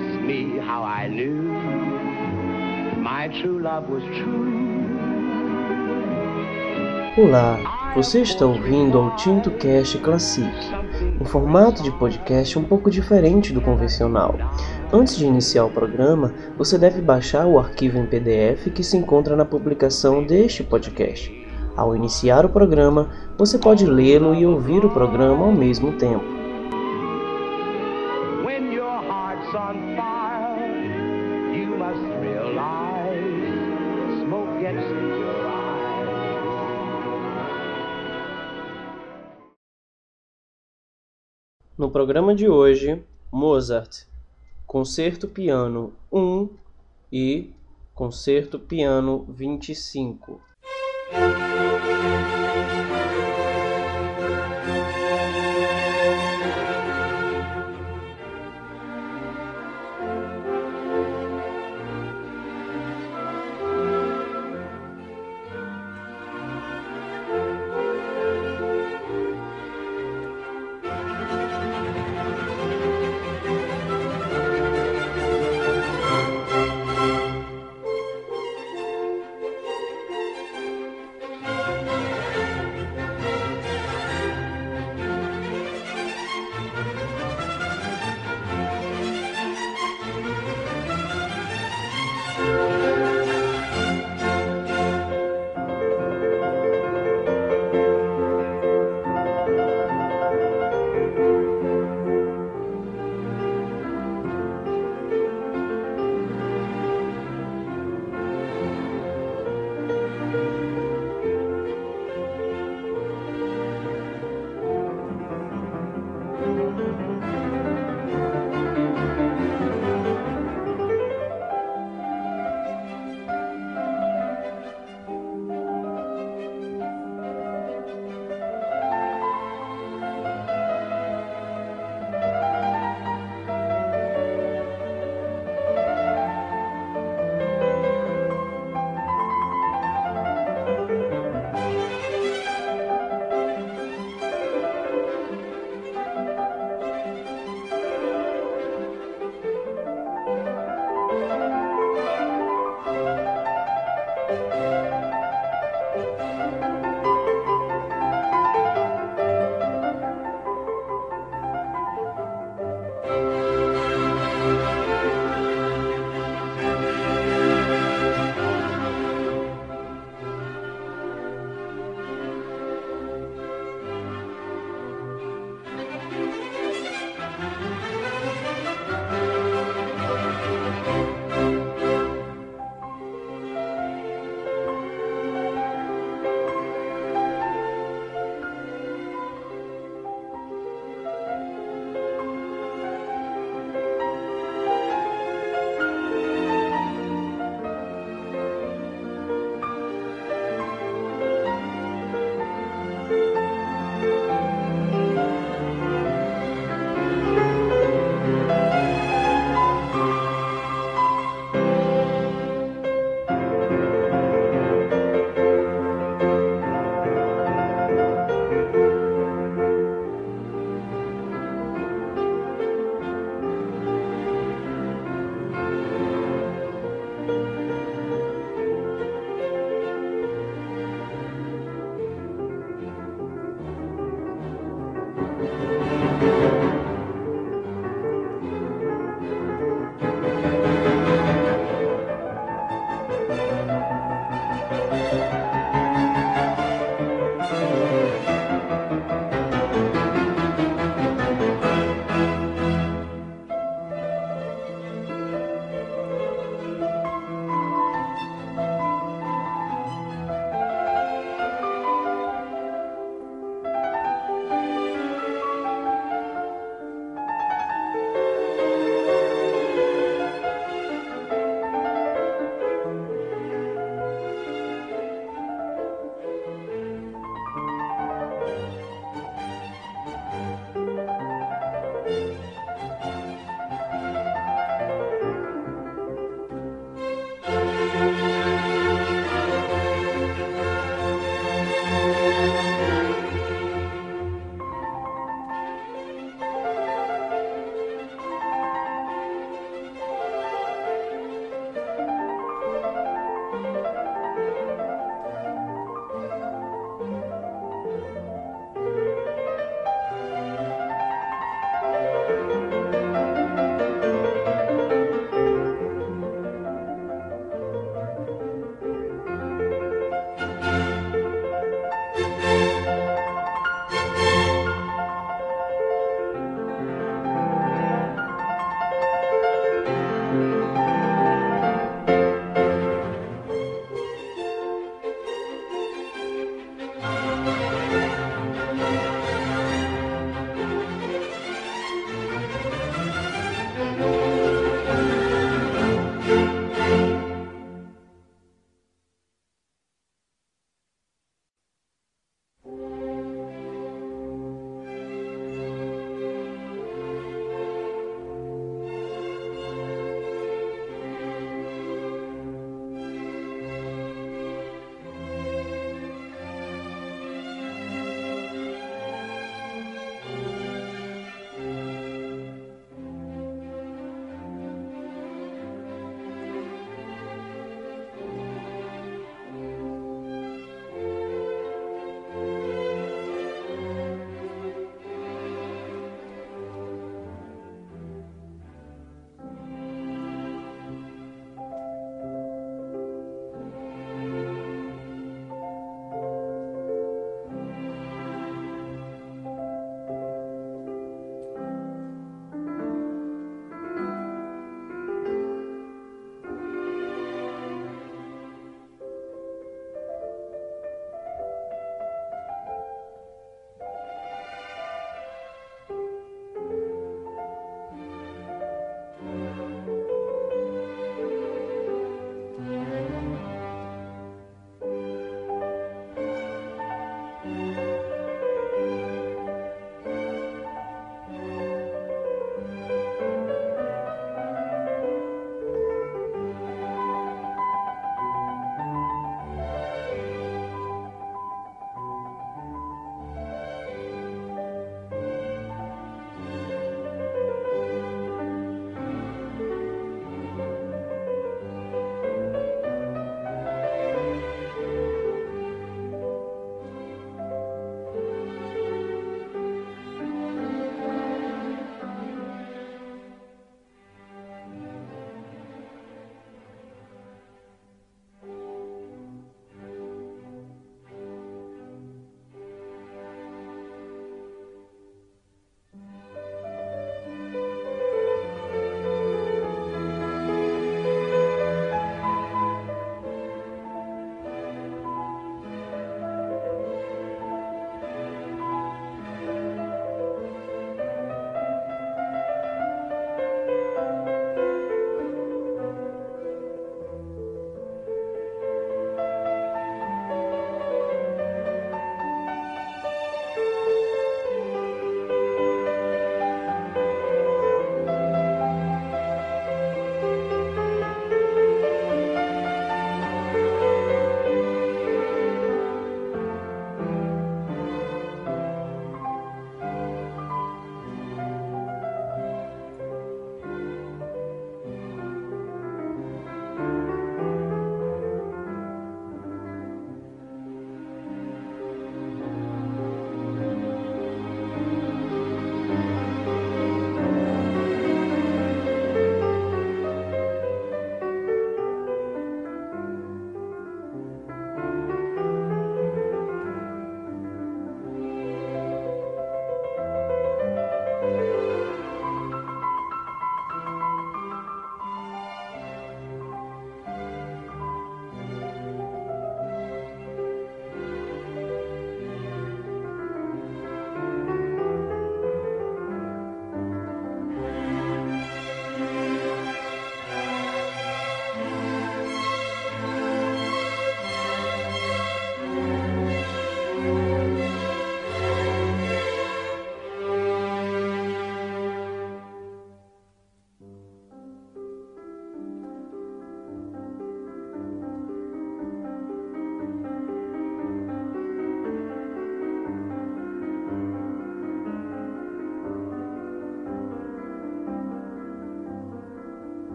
me how I knew my true love was true. Olá, você está ouvindo ao Tinto Cast Classic, um formato de podcast um pouco diferente do convencional. Antes de iniciar o programa, você deve baixar o arquivo em PDF que se encontra na publicação deste podcast. Ao iniciar o programa, você pode lê-lo e ouvir o programa ao mesmo tempo. No programa de hoje, Mozart, Concerto Piano 1 e Concerto Piano 25.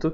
Tinto